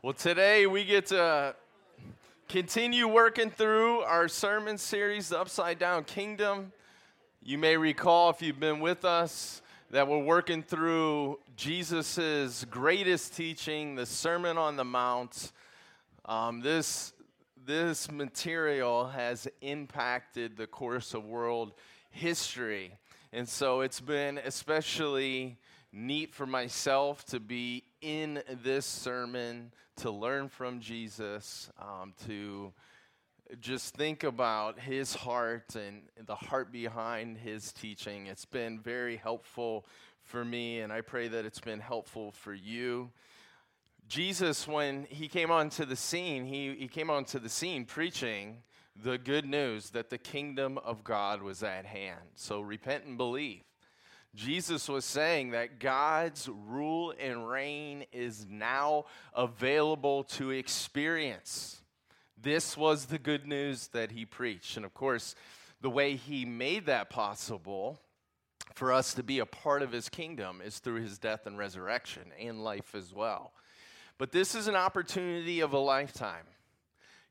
Well, today we get to continue working through our sermon series, The Upside Down Kingdom. You may recall, if you've been with us, that we're working through Jesus' greatest teaching, the Sermon on the Mount. Um, this, this material has impacted the course of world history. And so it's been especially neat for myself to be in this sermon, to learn from Jesus, um, to just think about his heart and the heart behind his teaching. It's been very helpful for me, and I pray that it's been helpful for you. Jesus, when he came onto the scene, he, he came onto the scene preaching the good news that the kingdom of God was at hand. So repent and believe. Jesus was saying that God's rule and reign is now available to experience. This was the good news that he preached. And of course, the way he made that possible for us to be a part of his kingdom is through his death and resurrection and life as well. But this is an opportunity of a lifetime.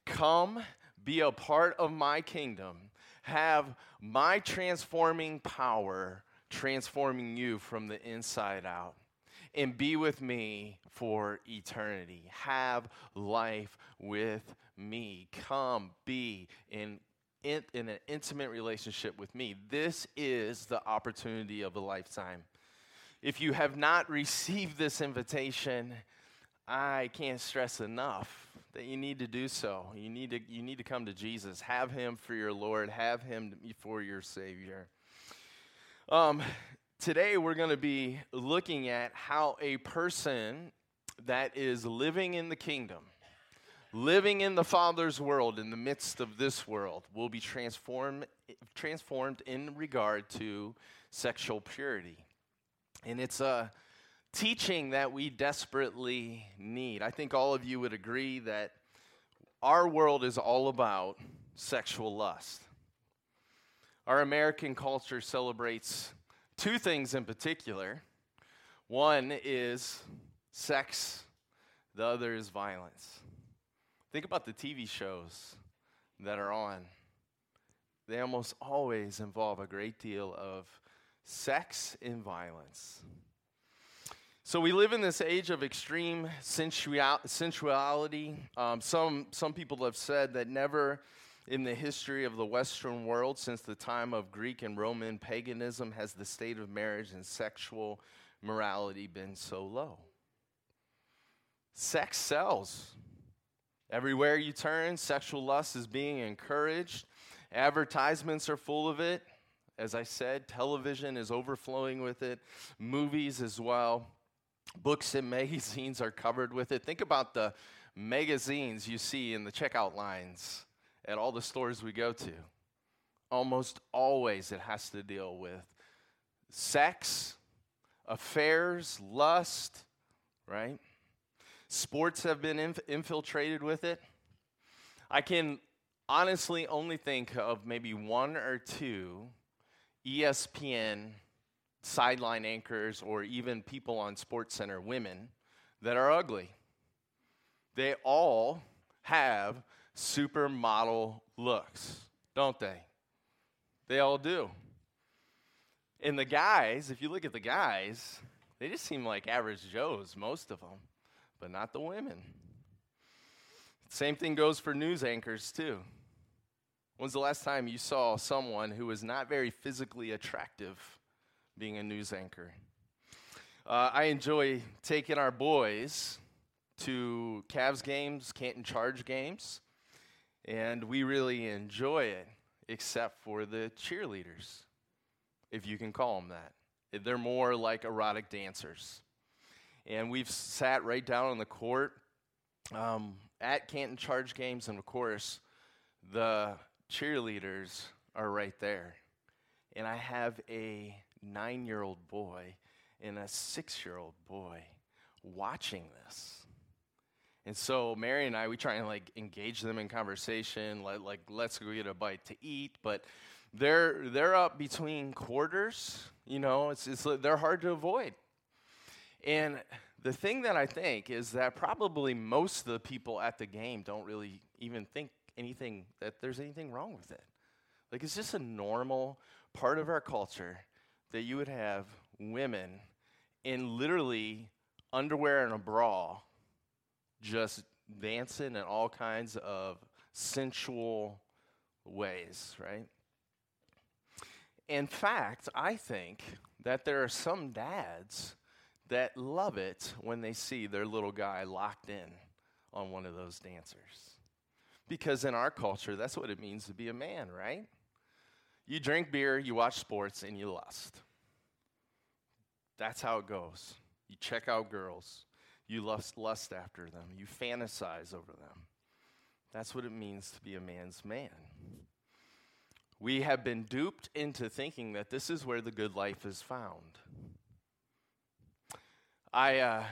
Come be a part of my kingdom, have my transforming power transforming you from the inside out. And be with me for eternity. Have life with me. Come be in, in, in an intimate relationship with me. This is the opportunity of a lifetime. If you have not received this invitation, I can't stress enough that you need to do so. You need to, you need to come to Jesus. Have him for your Lord, have him for your Savior. Um, today, we're going to be looking at how a person that is living in the kingdom, living in the Father's world in the midst of this world, will be transformed, transformed in regard to sexual purity. And it's a teaching that we desperately need. I think all of you would agree that our world is all about sexual lust. Our American culture celebrates two things in particular. One is sex, the other is violence. Think about the TV shows that are on. They almost always involve a great deal of sex and violence. So we live in this age of extreme sensuality. Um, some, some people have said that never in the history of the Western world, since the time of Greek and Roman paganism, has the state of marriage and sexual morality been so low. Sex sells. Everywhere you turn, sexual lust is being encouraged. Advertisements are full of it. As I said, television is overflowing with it, movies as well. Books and magazines are covered with it. Think about the magazines you see in the checkout lines at all the stores we go to, almost always it has to deal with sex, affairs, lust, right? Sports have been inf- infiltrated with it. I can honestly only think of maybe one or two ESPN sideline anchors or even people on Sports Center, women, that are ugly. They all have supermodel looks, don't they? They all do. And the guys, if you look at the guys, they just seem like average Joes, most of them, but not the women. Same thing goes for news anchors, too. When's the last time you saw someone who was not very physically attractive being a news anchor? Uh, I enjoy taking our boys to Cavs games, Canton Charge games and we really enjoy it, except for the cheerleaders, if you can call them that. They're more like erotic dancers. And we've sat right down on the court um, at Canton Charge games, and of course, the cheerleaders are right there. And I have a nine year old boy and a six year old boy watching this. And so Mary and I, we try and like engage them in conversation, let, like let's go get a bite to eat. But they're they're up between quarters, you know. It's it's they're hard to avoid. And the thing that I think is that probably most of the people at the game don't really even think anything that there's anything wrong with it. Like it's just a normal part of our culture that you would have women in literally underwear and a bra just dancing in all kinds of sensual ways, right? In fact, I think that there are some dads that love it when they see their little guy locked in on one of those dancers. Because in our culture, that's what it means to be a man, right? You drink beer, you watch sports, and you lust. That's how it goes. You check out girls, you lust, lust after them, you fantasize over them. That's what it means to be a man's man. We have been duped into thinking that this is where the good life is found. I uh,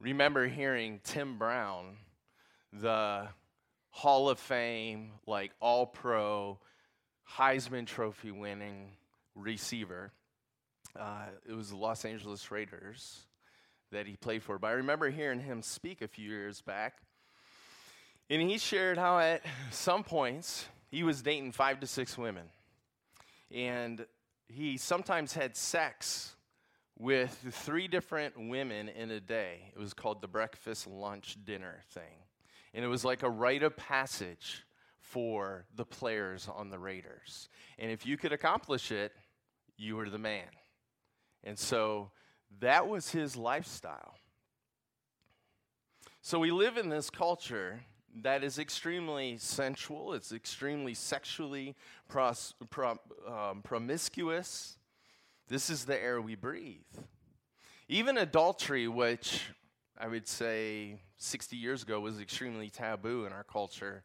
remember hearing Tim Brown, the Hall of Fame, like all pro, Heisman Trophy winning receiver. Uh, it was the Los Angeles Raiders that he played for. But I remember hearing him speak a few years back. And he shared how at some points he was dating five to six women. And he sometimes had sex with three different women in a day. It was called the breakfast, lunch, dinner thing. And it was like a rite of passage for the players on the Raiders. And if you could accomplish it, you were the man. And so that was his lifestyle. So we live in this culture that is extremely sensual, it's extremely sexually pros, pro, um, promiscuous. This is the air we breathe. Even adultery, which I would say 60 years ago was extremely taboo in our culture,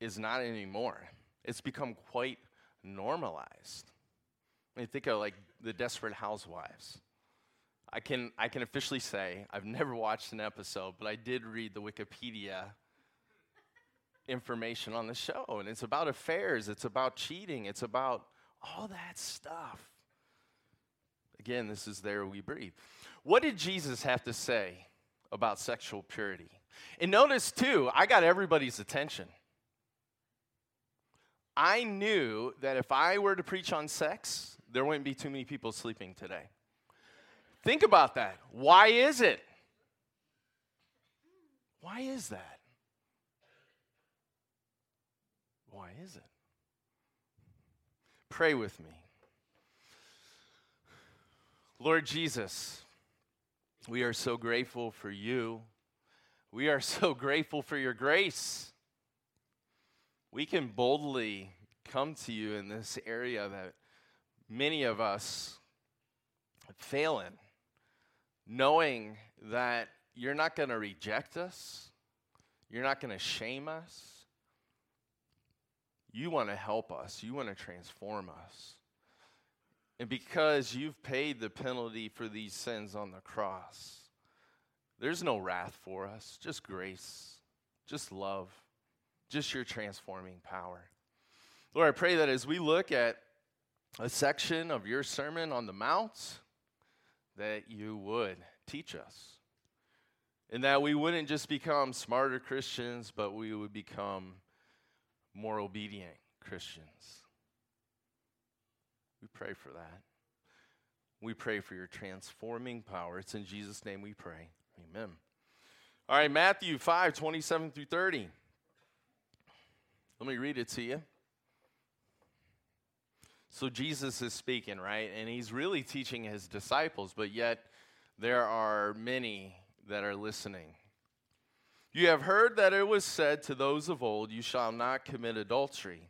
is not anymore. It's become quite normalized. I mean, think of like the Desperate Housewives. I can, I can officially say I've never watched an episode, but I did read the Wikipedia information on the show. And it's about affairs, it's about cheating, it's about all that stuff. Again, this is there we breathe. What did Jesus have to say about sexual purity? And notice, too, I got everybody's attention. I knew that if I were to preach on sex, there wouldn't be too many people sleeping today. Think about that. Why is it? Why is that? Why is it? Pray with me. Lord Jesus, we are so grateful for you. We are so grateful for your grace. We can boldly come to you in this area that many of us fail in knowing that you're not going to reject us, you're not going to shame us. You want to help us, you want to transform us. And because you've paid the penalty for these sins on the cross, there's no wrath for us, just grace, just love, just your transforming power. Lord, I pray that as we look at a section of your Sermon on the Mount, that you would teach us. And that we wouldn't just become smarter Christians, but we would become more obedient Christians. We pray for that. We pray for your transforming power. It's in Jesus' name we pray. Amen. All right, Matthew 5 27 through 30. Let me read it to you. So Jesus is speaking, right? And he's really teaching his disciples, but yet there are many that are listening. You have heard that it was said to those of old, You shall not commit adultery.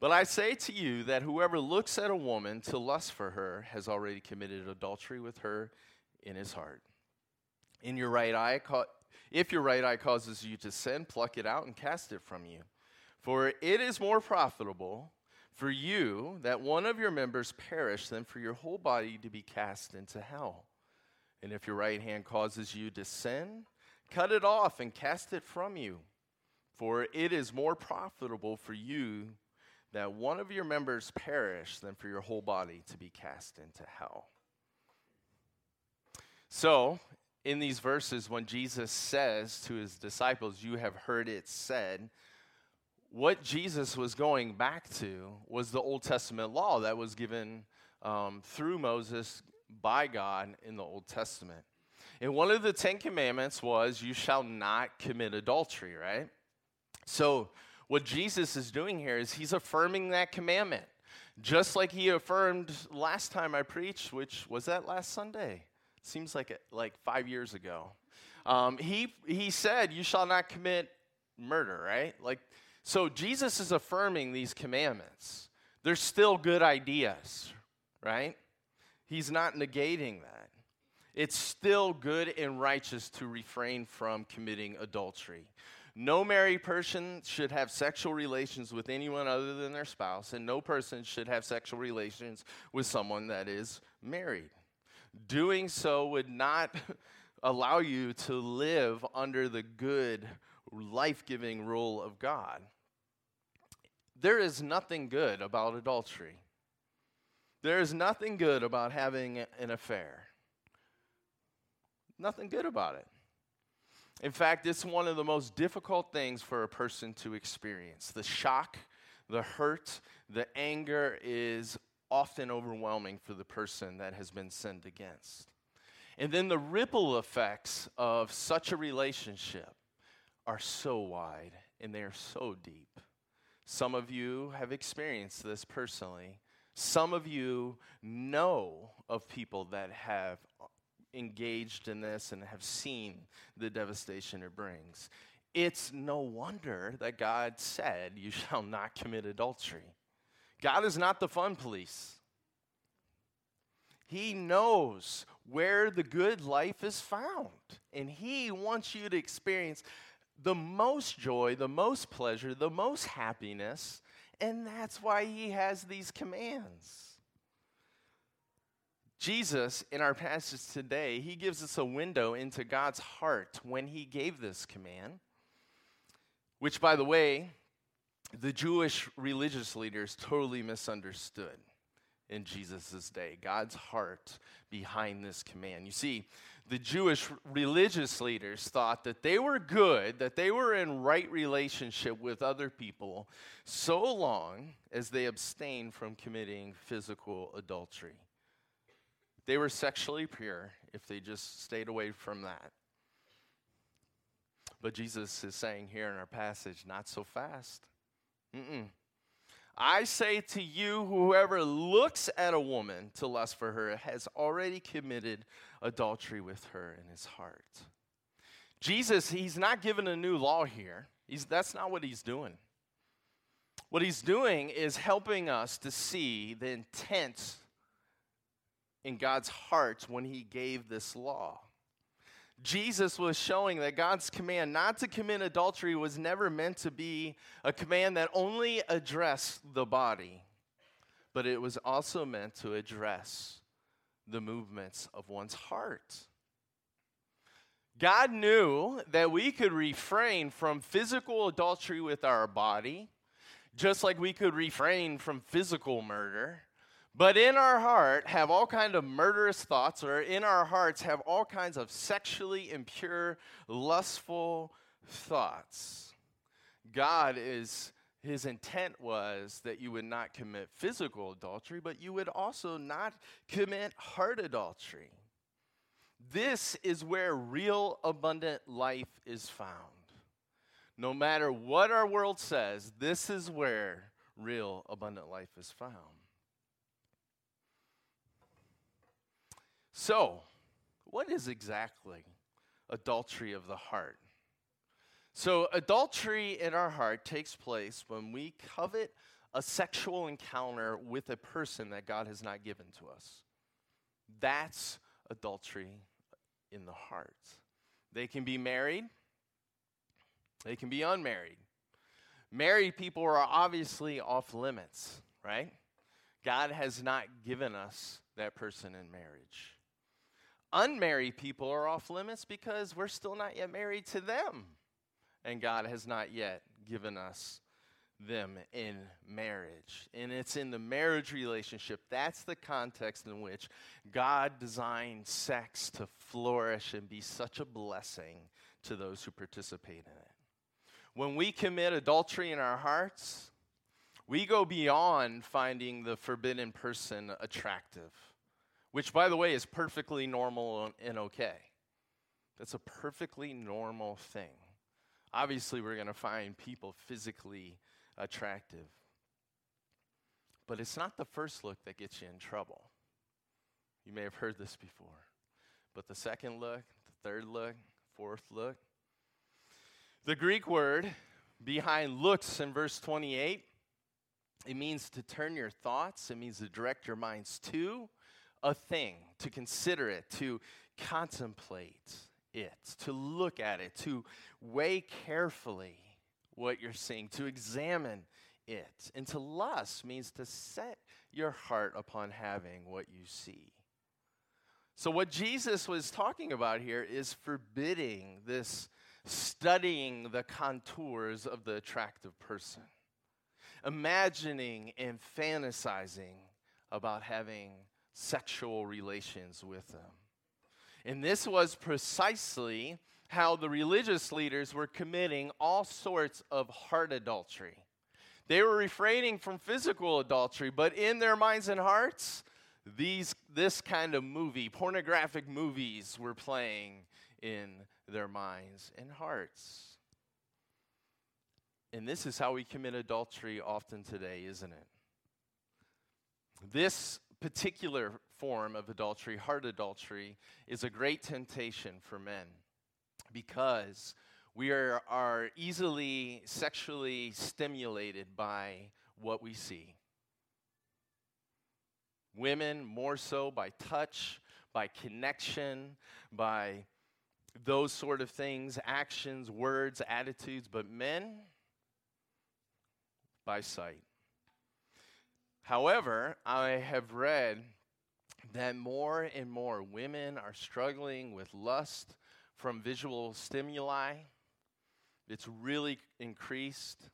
But I say to you that whoever looks at a woman to lust for her has already committed adultery with her in his heart. In your right eye, if your right eye causes you to sin, pluck it out and cast it from you. For it is more profitable for you that one of your members perish than for your whole body to be cast into hell. And if your right hand causes you to sin, cut it off and cast it from you. For it is more profitable for you that one of your members perish than for your whole body to be cast into hell. So, in these verses when Jesus says to his disciples, You have heard it said, what Jesus was going back to was the Old Testament law that was given um, through Moses by God in the Old Testament. And one of the Ten Commandments was, You shall not commit adultery, right? So, what Jesus is doing here is he's affirming that commandment, just like he affirmed last time I preached, which was that last Sunday. Seems like it, like five years ago. Um, he he said, "You shall not commit murder." Right? Like, so Jesus is affirming these commandments. They're still good ideas, right? He's not negating that. It's still good and righteous to refrain from committing adultery. No married person should have sexual relations with anyone other than their spouse, and no person should have sexual relations with someone that is married. Doing so would not allow you to live under the good, life giving rule of God. There is nothing good about adultery. There is nothing good about having an affair. Nothing good about it. In fact, it's one of the most difficult things for a person to experience. The shock, the hurt, the anger is often overwhelming for the person that has been sinned against. And then the ripple effects of such a relationship are so wide and they are so deep. Some of you have experienced this personally. Some of you know of people that have engaged in this and have seen the devastation it brings. It's no wonder that God said, You shall not commit adultery. God is not the fun police. He knows where the good life is found, and He wants you to experience the most joy, the most pleasure, the most happiness, and that's why He has these commands. Jesus, in our passage today, he gives us a window into God's heart when he gave this command, which, by the way, the Jewish religious leaders totally misunderstood in Jesus' day. God's heart behind this command. You see, the Jewish religious leaders thought that they were good, that they were in right relationship with other people, so long as they abstained from committing physical adultery. They were sexually pure if they just stayed away from that. But Jesus is saying here in our passage, not so fast. Mm-mm. I say to you, whoever looks at a woman to lust for her has already committed adultery with her in his heart. Jesus, he's not given a new law here. He's, that's not what he's doing. What he's doing is helping us to see the intent in God's heart when he gave this law. Jesus was showing that God's command not to commit adultery was never meant to be a command that only addressed the body, but it was also meant to address the movements of one's heart. God knew that we could refrain from physical adultery with our body, just like we could refrain from physical murder but in our heart have all kind of murderous thoughts or in our hearts have all kinds of sexually impure lustful thoughts. God is his intent was that you would not commit physical adultery but you would also not commit heart adultery. This is where real abundant life is found. No matter what our world says this is where real abundant life is found So, what is exactly adultery of the heart? So, adultery in our heart takes place when we covet a sexual encounter with a person that God has not given to us. That's adultery in the heart. They can be married, they can be unmarried. Married people are obviously off limits, right? God has not given us that person in marriage unmarried people are off limits because we're still not yet married to them. And God has not yet given us them in marriage. And it's in the marriage relationship. That's the context in which God designed sex to flourish and be such a blessing to those who participate in it. When we commit adultery in our hearts, we go beyond finding the forbidden person attractive, which, by the way, is perfectly normal and okay. That's a perfectly normal thing. Obviously, we're going to find people physically attractive. But it's not the first look that gets you in trouble. You may have heard this before. But the second look, the third look, fourth look. The Greek word behind looks in verse 28, it means to turn your thoughts, it means to direct your minds to a thing, to consider it, to contemplate it, to look at it, to weigh carefully what you're seeing, to examine it. And to lust means to set your heart upon having what you see. So, what Jesus was talking about here is forbidding this studying the contours of the attractive person, imagining and fantasizing about having sexual relations with them. And this was precisely how the religious leaders were committing all sorts of heart adultery. They were refraining from physical adultery, but in their minds and hearts, these, this kind of movie, pornographic movies, were playing in their minds and hearts. And this is how we commit adultery often today, isn't it? This particular form of adultery, heart adultery, is a great temptation for men because we are, are easily sexually stimulated by what we see. Women, more so by touch, by connection, by those sort of things, actions, words, attitudes, but men, by sight. However, I have read that more and more women are struggling with lust from visual stimuli. It's really increased.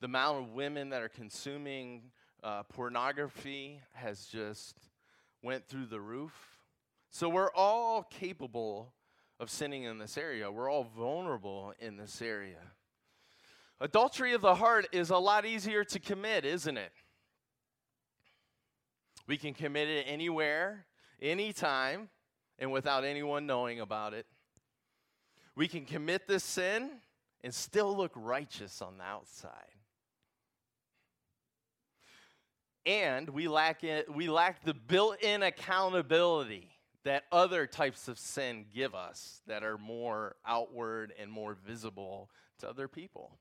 The amount of women that are consuming uh, pornography has just went through the roof. So we're all capable of sinning in this area. We're all vulnerable in this area. Adultery of the heart is a lot easier to commit, isn't it? We can commit it anywhere, anytime, and without anyone knowing about it. We can commit this sin and still look righteous on the outside. And we lack, it, we lack the built in accountability that other types of sin give us that are more outward and more visible to other people.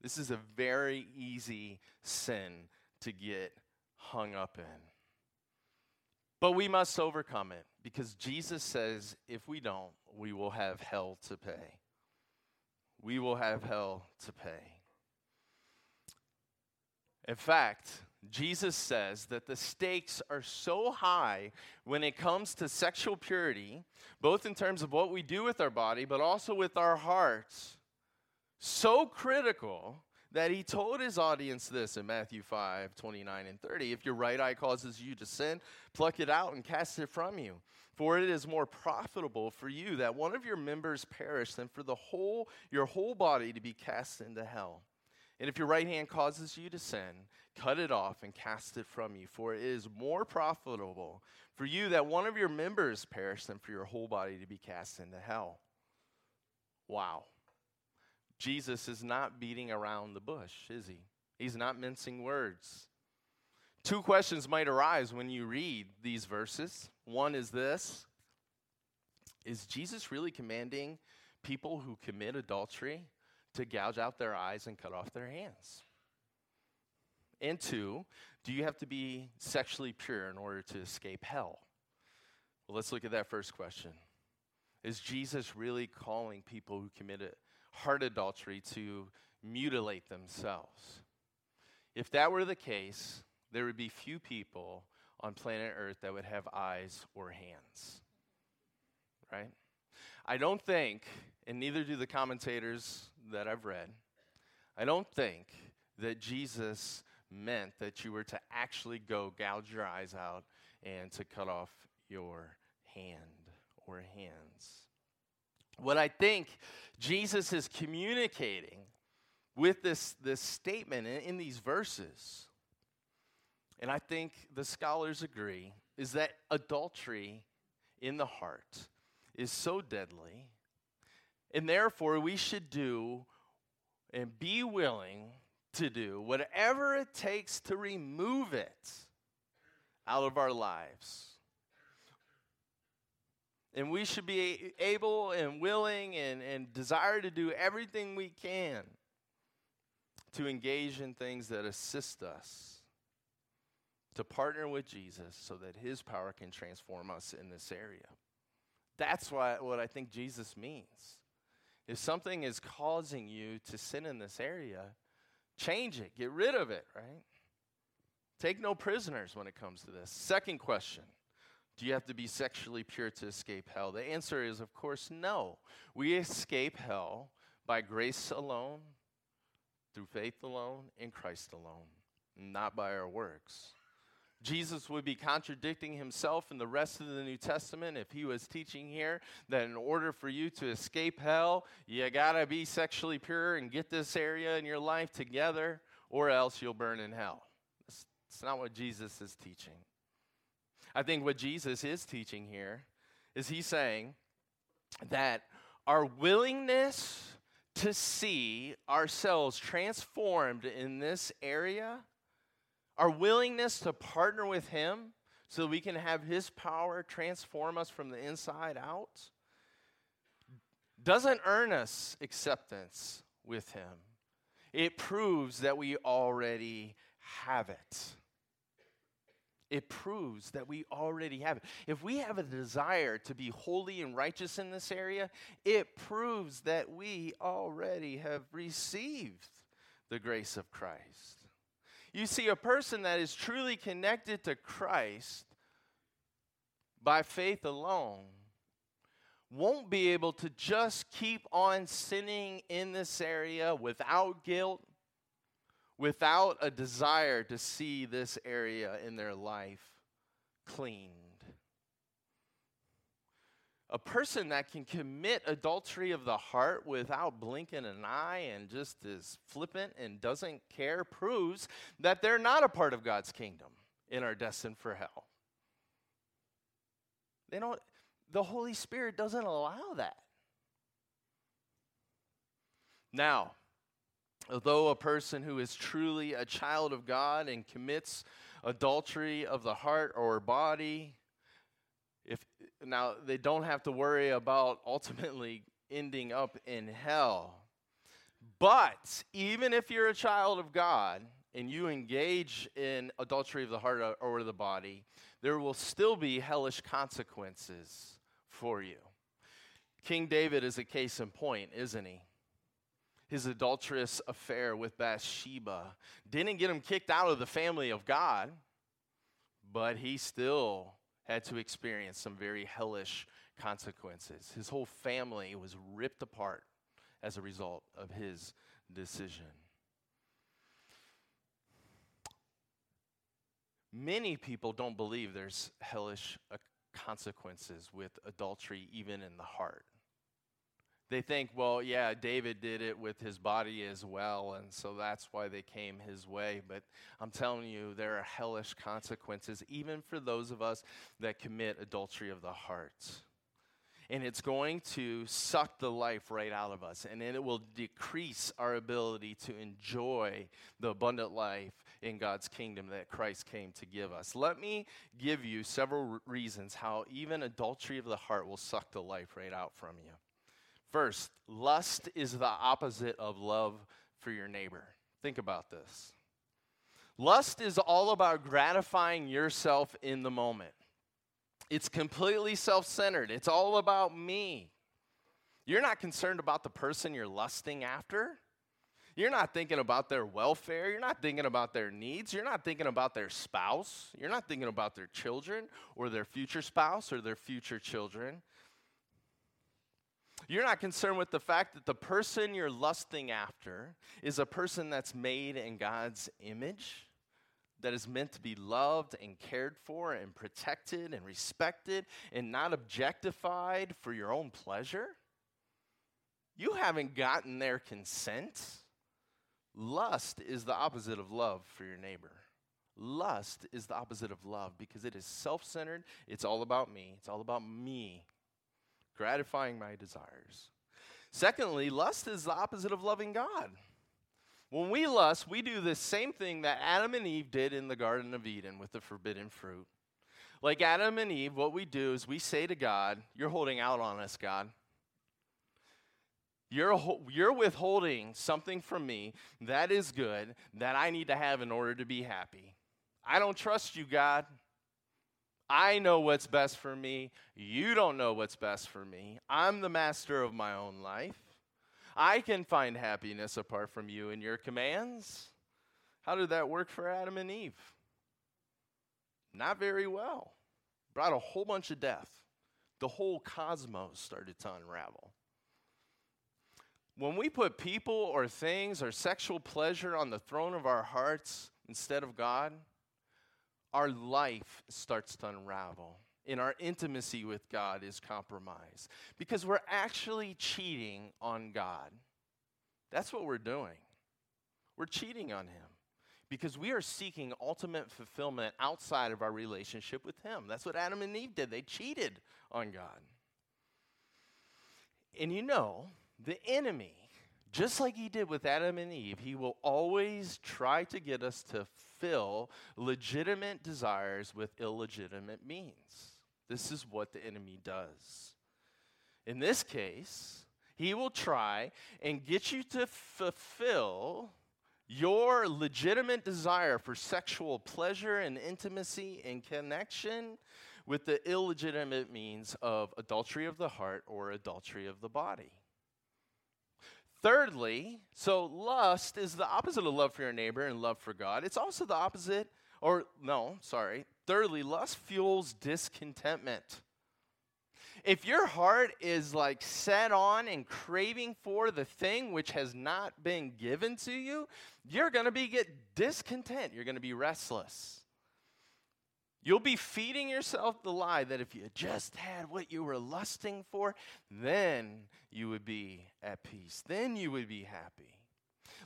This is a very easy sin to get hung up in. But we must overcome it because Jesus says if we don't, we will have hell to pay. We will have hell to pay. In fact, Jesus says that the stakes are so high when it comes to sexual purity, both in terms of what we do with our body, but also with our hearts, so critical that he told his audience this in Matthew 5 29 and 30. If your right eye causes you to sin, pluck it out and cast it from you. For it is more profitable for you that one of your members perish than for the whole your whole body to be cast into hell. And if your right hand causes you to sin, cut it off and cast it from you. For it is more profitable for you that one of your members perish than for your whole body to be cast into hell. Wow. Jesus is not beating around the bush, is he? He's not mincing words. Two questions might arise when you read these verses. One is this Is Jesus really commanding people who commit adultery to gouge out their eyes and cut off their hands? And two, do you have to be sexually pure in order to escape hell? Well, let's look at that first question. Is Jesus really calling people who commit heart adultery to mutilate themselves. If that were the case, there would be few people on planet Earth that would have eyes or hands. Right? I don't think, and neither do the commentators that I've read, I don't think that Jesus meant that you were to actually go gouge your eyes out and to cut off your hand or hands. What I think Jesus is communicating with this, this statement in, in these verses, and I think the scholars agree, is that adultery in the heart is so deadly, and therefore we should do and be willing to do whatever it takes to remove it out of our lives. And we should be able and willing and, and desire to do everything we can to engage in things that assist us to partner with Jesus so that his power can transform us in this area. That's why, what I think Jesus means. If something is causing you to sin in this area, change it, get rid of it, right? Take no prisoners when it comes to this. Second question Do you have to be sexually pure to escape hell? The answer is, of course, no. We escape hell by grace alone, through faith alone, in Christ alone, not by our works. Jesus would be contradicting himself in the rest of the New Testament if he was teaching here that in order for you to escape hell, you gotta be sexually pure and get this area in your life together, or else you'll burn in hell. That's, that's not what Jesus is teaching. I think what Jesus is teaching here is he's saying that our willingness to see ourselves transformed in this area our willingness to partner with Him so we can have His power transform us from the inside out doesn't earn us acceptance with Him. It proves that we already have it. It proves that we already have it. If we have a desire to be holy and righteous in this area, it proves that we already have received the grace of Christ. You see, a person that is truly connected to Christ by faith alone won't be able to just keep on sinning in this area without guilt, without a desire to see this area in their life cleaned. a person that can commit adultery of the heart without blinking an eye and just is flippant and doesn't care proves that they're not a part of God's kingdom and are destined for hell. They don't the Holy Spirit doesn't allow that. Now, although a person who is truly a child of God and commits adultery of the heart or body if now they don't have to worry about ultimately ending up in hell. But even if you're a child of God and you engage in adultery of the heart or the body, there will still be hellish consequences for you. King David is a case in point, isn't he? His adulterous affair with Bathsheba didn't get him kicked out of the family of God, but he still had to experience some very hellish consequences. His whole family was ripped apart as a result of his decision. Many people don't believe there's hellish consequences with adultery, even in the heart they think, well, yeah, David did it with his body as well, and so that's why they came his way. But I'm telling you, there are hellish consequences, even for those of us that commit adultery of the heart. And it's going to suck the life right out of us, and it will decrease our ability to enjoy the abundant life in God's kingdom that Christ came to give us. Let me give you several reasons how even adultery of the heart will suck the life right out from you. First, lust is the opposite of love for your neighbor. Think about this. Lust is all about gratifying yourself in the moment. It's completely self centered, it's all about me. You're not concerned about the person you're lusting after. You're not thinking about their welfare. You're not thinking about their needs. You're not thinking about their spouse. You're not thinking about their children or their future spouse or their future children. You're not concerned with the fact that the person you're lusting after is a person that's made in God's image, that is meant to be loved and cared for and protected and respected and not objectified for your own pleasure. You haven't gotten their consent. Lust is the opposite of love for your neighbor. Lust is the opposite of love because it is self centered. It's all about me. It's all about me gratifying my desires. Secondly, lust is the opposite of loving God. When we lust, we do the same thing that Adam and Eve did in the Garden of Eden with the forbidden fruit. Like Adam and Eve, what we do is we say to God, You're holding out on us, God. You're, you're withholding something from me that is good that I need to have in order to be happy. I don't trust you, God. I know what's best for me. You don't know what's best for me. I'm the master of my own life. I can find happiness apart from you and your commands. How did that work for Adam and Eve? Not very well. Brought a whole bunch of death. The whole cosmos started to unravel. When we put people or things or sexual pleasure on the throne of our hearts instead of God, our life starts to unravel and our intimacy with God is compromised because we're actually cheating on God. That's what we're doing. We're cheating on Him because we are seeking ultimate fulfillment outside of our relationship with Him. That's what Adam and Eve did. They cheated on God. And you know, the enemy, just like he did with Adam and Eve, he will always try to get us to fill legitimate desires with illegitimate means. This is what the enemy does. In this case, he will try and get you to fulfill your legitimate desire for sexual pleasure and intimacy and connection with the illegitimate means of adultery of the heart or adultery of the body. Thirdly, so lust is the opposite of love for your neighbor and love for God. It's also the opposite, or no, sorry. Thirdly, lust fuels discontentment. If your heart is like set on and craving for the thing which has not been given to you, you're going to be get discontent. You're going to be restless. You'll be feeding yourself the lie that if you just had what you were lusting for, then you would be at peace. Then you would be happy.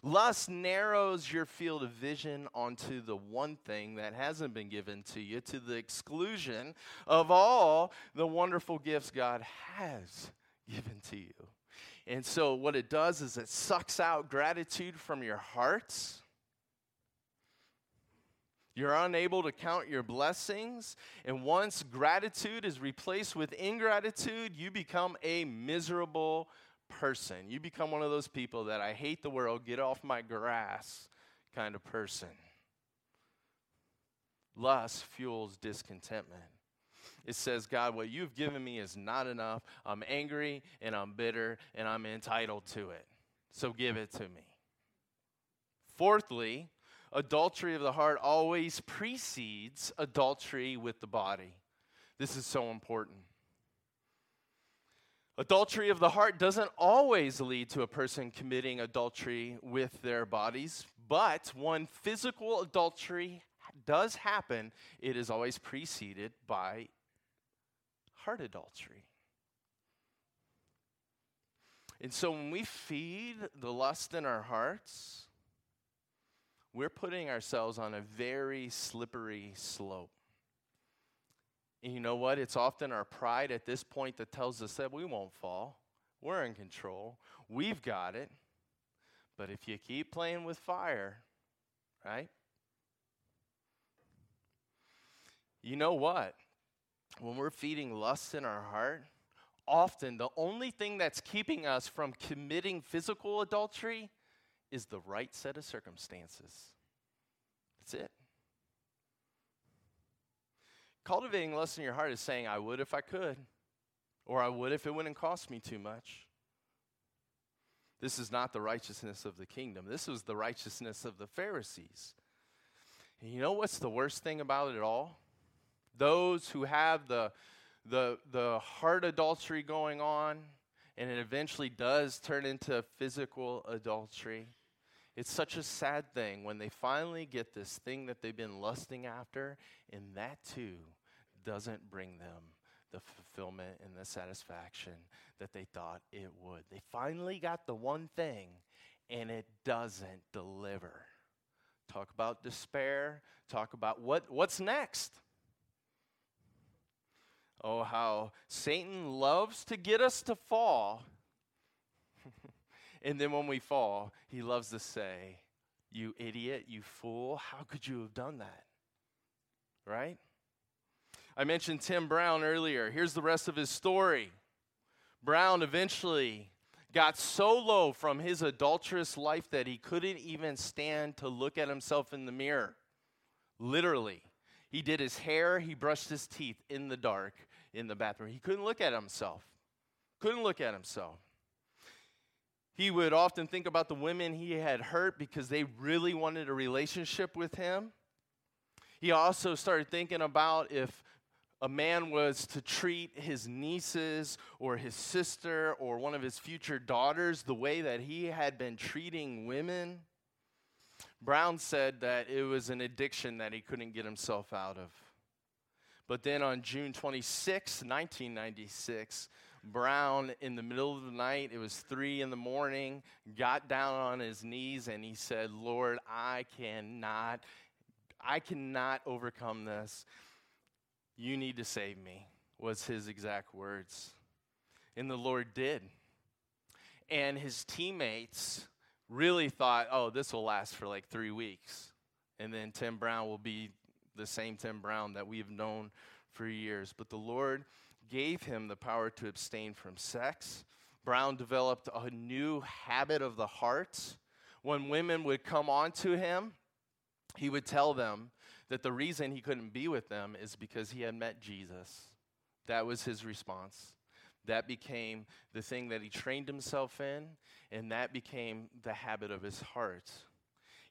Lust narrows your field of vision onto the one thing that hasn't been given to you, to the exclusion of all the wonderful gifts God has given to you. And so, what it does is it sucks out gratitude from your hearts you're unable to count your blessings. And once gratitude is replaced with ingratitude, you become a miserable person. You become one of those people that I hate the world, get off my grass kind of person. Lust fuels discontentment. It says, God, what you've given me is not enough. I'm angry and I'm bitter and I'm entitled to it. So give it to me. Fourthly, adultery of the heart always precedes adultery with the body. This is so important. Adultery of the heart doesn't always lead to a person committing adultery with their bodies, but when physical adultery does happen, it is always preceded by heart adultery. And so when we feed the lust in our hearts, we're putting ourselves on a very slippery slope. And you know what? It's often our pride at this point that tells us that we won't fall. We're in control. We've got it. But if you keep playing with fire, right? You know what? When we're feeding lust in our heart, often the only thing that's keeping us from committing physical adultery is the right set of circumstances. That's it. Cultivating lust in your heart is saying, I would if I could, or I would if it wouldn't cost me too much. This is not the righteousness of the kingdom. This was the righteousness of the Pharisees. And you know what's the worst thing about it all? Those who have the, the, the heart adultery going on and it eventually does turn into physical adultery. It's such a sad thing when they finally get this thing that they've been lusting after, and that too doesn't bring them the fulfillment and the satisfaction that they thought it would. They finally got the one thing, and it doesn't deliver. Talk about despair, talk about what, what's next. Oh, how Satan loves to get us to fall. and then when we fall, he loves to say, You idiot, you fool, how could you have done that? Right? I mentioned Tim Brown earlier. Here's the rest of his story. Brown eventually got so low from his adulterous life that he couldn't even stand to look at himself in the mirror. Literally. He did his hair, he brushed his teeth in the dark in the bathroom. He couldn't look at himself. Couldn't look at himself. He would often think about the women he had hurt because they really wanted a relationship with him. He also started thinking about if a man was to treat his nieces or his sister or one of his future daughters the way that he had been treating women. Brown said that it was an addiction that he couldn't get himself out of. But then on June 26, 1996, Brown, in the middle of the night, it was three in the morning, got down on his knees and he said, Lord, I cannot, I cannot overcome this. You need to save me, was his exact words. And the Lord did. And his teammates really thought, oh, this will last for like three weeks. And then Tim Brown will be the same Tim Brown that we've known for years. But the Lord gave him the power to abstain from sex. Brown developed a new habit of the heart. When women would come on to him, he would tell them that the reason he couldn't be with them is because he had met Jesus. That was his response. That became the thing that he trained himself in, and that became the habit of his heart.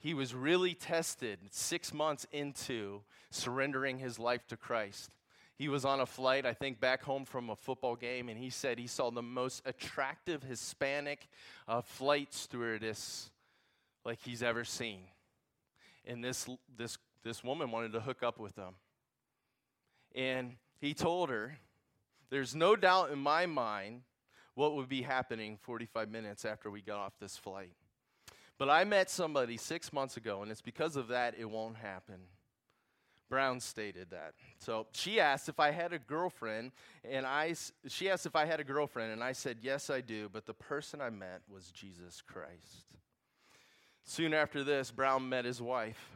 He was really tested six months into surrendering his life to Christ. He was on a flight, I think, back home from a football game, and he said he saw the most attractive Hispanic uh, flight stewardess like he's ever seen. And this, this, this woman wanted to hook up with him. And he told her, There's no doubt in my mind what would be happening 45 minutes after we got off this flight. But I met somebody six months ago, and it's because of that it won't happen. Brown stated that. So she asked if I had a girlfriend, and I, she asked if I had a girlfriend, and I said, Yes, I do, but the person I met was Jesus Christ. Soon after this, Brown met his wife,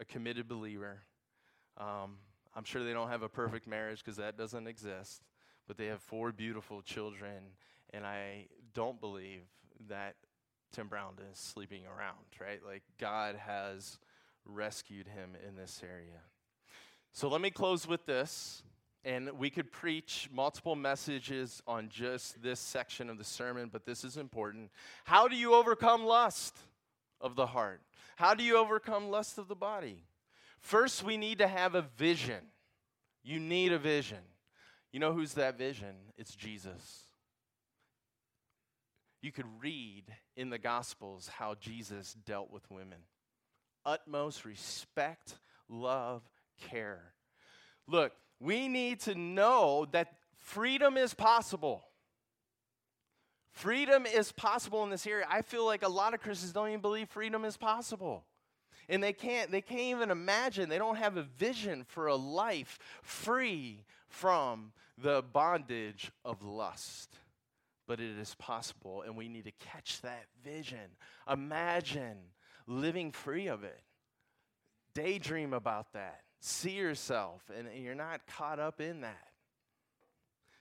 a committed believer. Um, I'm sure they don't have a perfect marriage because that doesn't exist, but they have four beautiful children, and I don't believe that Tim Brown is sleeping around, right? Like God has rescued him in this area. So let me close with this. And we could preach multiple messages on just this section of the sermon, but this is important. How do you overcome lust of the heart? How do you overcome lust of the body? First, we need to have a vision. You need a vision. You know who's that vision? It's Jesus. You could read in the Gospels how Jesus dealt with women utmost respect, love, care. Look, we need to know that freedom is possible. Freedom is possible in this area. I feel like a lot of Christians don't even believe freedom is possible. And they can't they can't even imagine. They don't have a vision for a life free from the bondage of lust but it is possible, and we need to catch that vision. Imagine living free of it. Daydream about that. See yourself, and you're not caught up in that.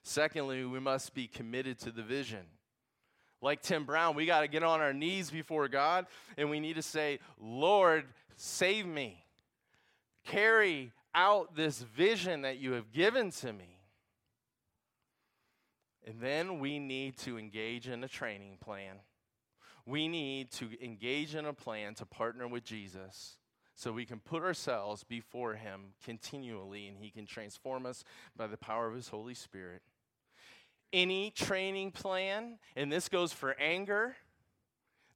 Secondly, we must be committed to the vision. Like Tim Brown, we got to get on our knees before God, and we need to say, Lord, save me. Carry out this vision that you have given to me. And then we need to engage in a training plan. We need to engage in a plan to partner with Jesus so we can put ourselves before Him continually and He can transform us by the power of His Holy Spirit. any training plan, and this goes for anger,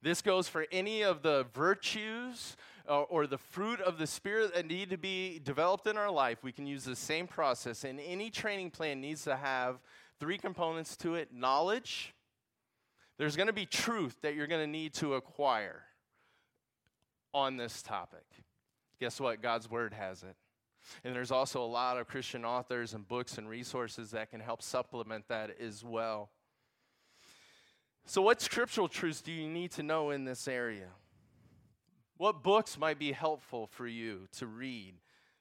this goes for any of the virtues or, uh, or, the fruit of the Spirit that need to be developed in our life. We can use the same process, and any training plan needs to have three components to it knowledge. There's going to be truth that you're going to need to acquire on this topic. Guess what? God's Word has it. And there's also a lot of Christian authors and books and resources that can help supplement that as well. So, what scriptural truths do you need to know in this area? What books might be helpful for you to read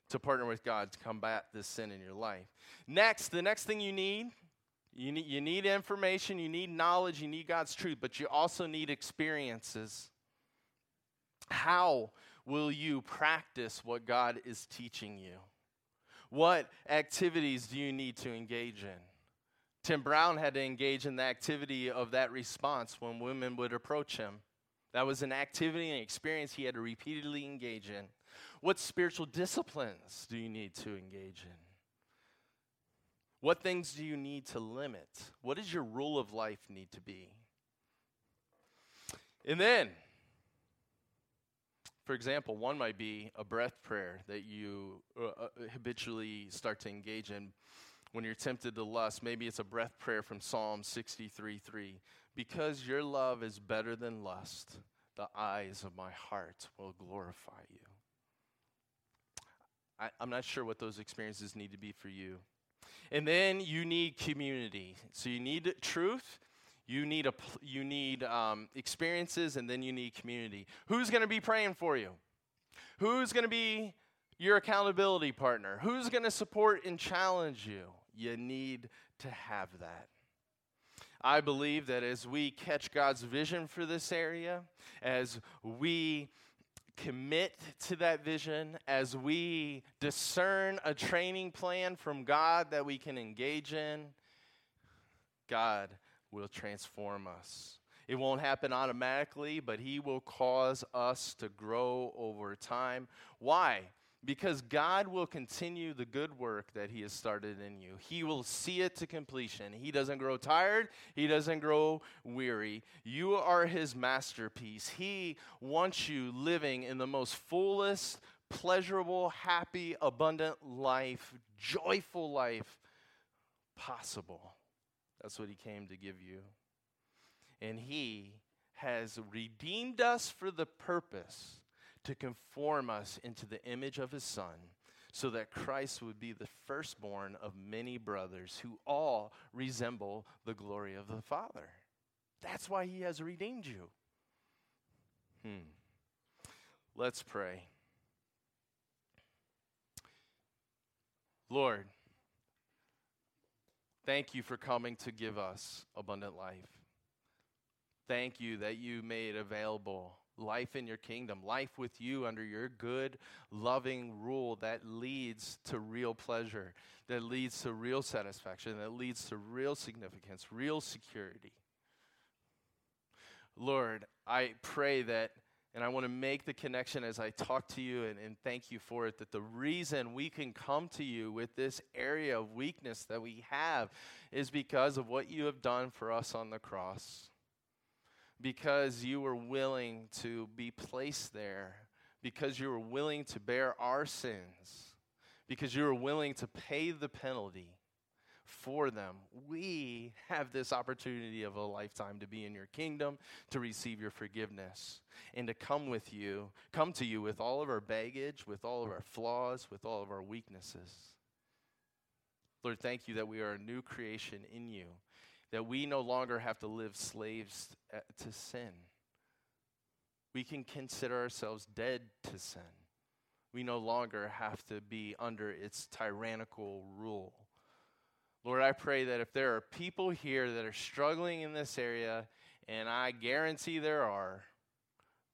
to partner with God to combat this sin in your life? Next, the next thing you need, you need, you need information, you need knowledge, you need God's truth, but you also need experiences. How will you practice what God is teaching you? What activities do you need to engage in? Tim Brown had to engage in the activity of that response when women would approach him. That was an activity and experience he had to repeatedly engage in. What spiritual disciplines do you need to engage in? What things do you need to limit? What does your rule of life need to be? And then, for example, one might be a breath prayer that you uh, uh, habitually start to engage in when you're tempted to lust. Maybe it's a breath prayer from Psalm 63 3. Because your love is better than lust, the eyes of my heart will glorify you. I, I'm not sure what those experiences need to be for you. And then you need community. So you need truth you need, a, you need um, experiences and then you need community. Who's going to be praying for you? Who's going to be your accountability partner? Who's going to support and challenge you? You need to have that. I believe that as we catch God's vision for this area, as we commit to that vision, as we discern a training plan from God that we can engage in, God will transform us. It won't happen automatically, but He will cause us to grow over time. Why? Because God will continue the good work that He has started in you. He will see it to completion. He doesn't grow tired, He doesn't grow weary. You are His masterpiece. He wants you living in the most fullest, pleasurable, happy, abundant life, joyful life possible. That's what he came to give you. And he has redeemed us for the purpose to conform us into the image of his son, so that Christ would be the firstborn of many brothers who all resemble the glory of the Father. That's why he has redeemed you. Hmm. Let's pray. Lord, Thank you for coming to give us abundant life. Thank you that you made available life in your kingdom, life with you under your good, loving rule that leads to real pleasure, that leads to real satisfaction, that leads to real significance, real security. Lord, I pray that and I want to make the connection as I talk to you and, and, thank you for it that the reason we can come to you with this area of weakness that we have is because of what you have done for us on the cross. Because you were willing to be placed there, because you were willing to bear our sins, because you were willing to pay the penalty for them. We have this opportunity of a lifetime to be in your kingdom, to receive your forgiveness, and to come with you, come to you with all of our baggage, with all of our flaws, with all of our weaknesses. Lord, thank you that we are a new creation in you, that we no longer have to live slaves uh, to sin. We can consider ourselves dead to sin. We no longer have to be under its tyrannical rule. Lord, I pray that if there are people here that are struggling in this area, and I guarantee there are,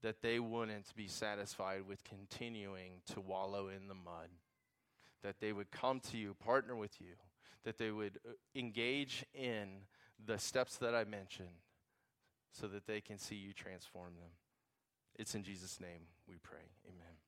that they wouldn't be satisfied with continuing to wallow in the mud. That they would come to you, partner with you, that they would uh, engage in the steps that I mentioned so that they can see you transform them. It's in Jesus' name we pray. Amen.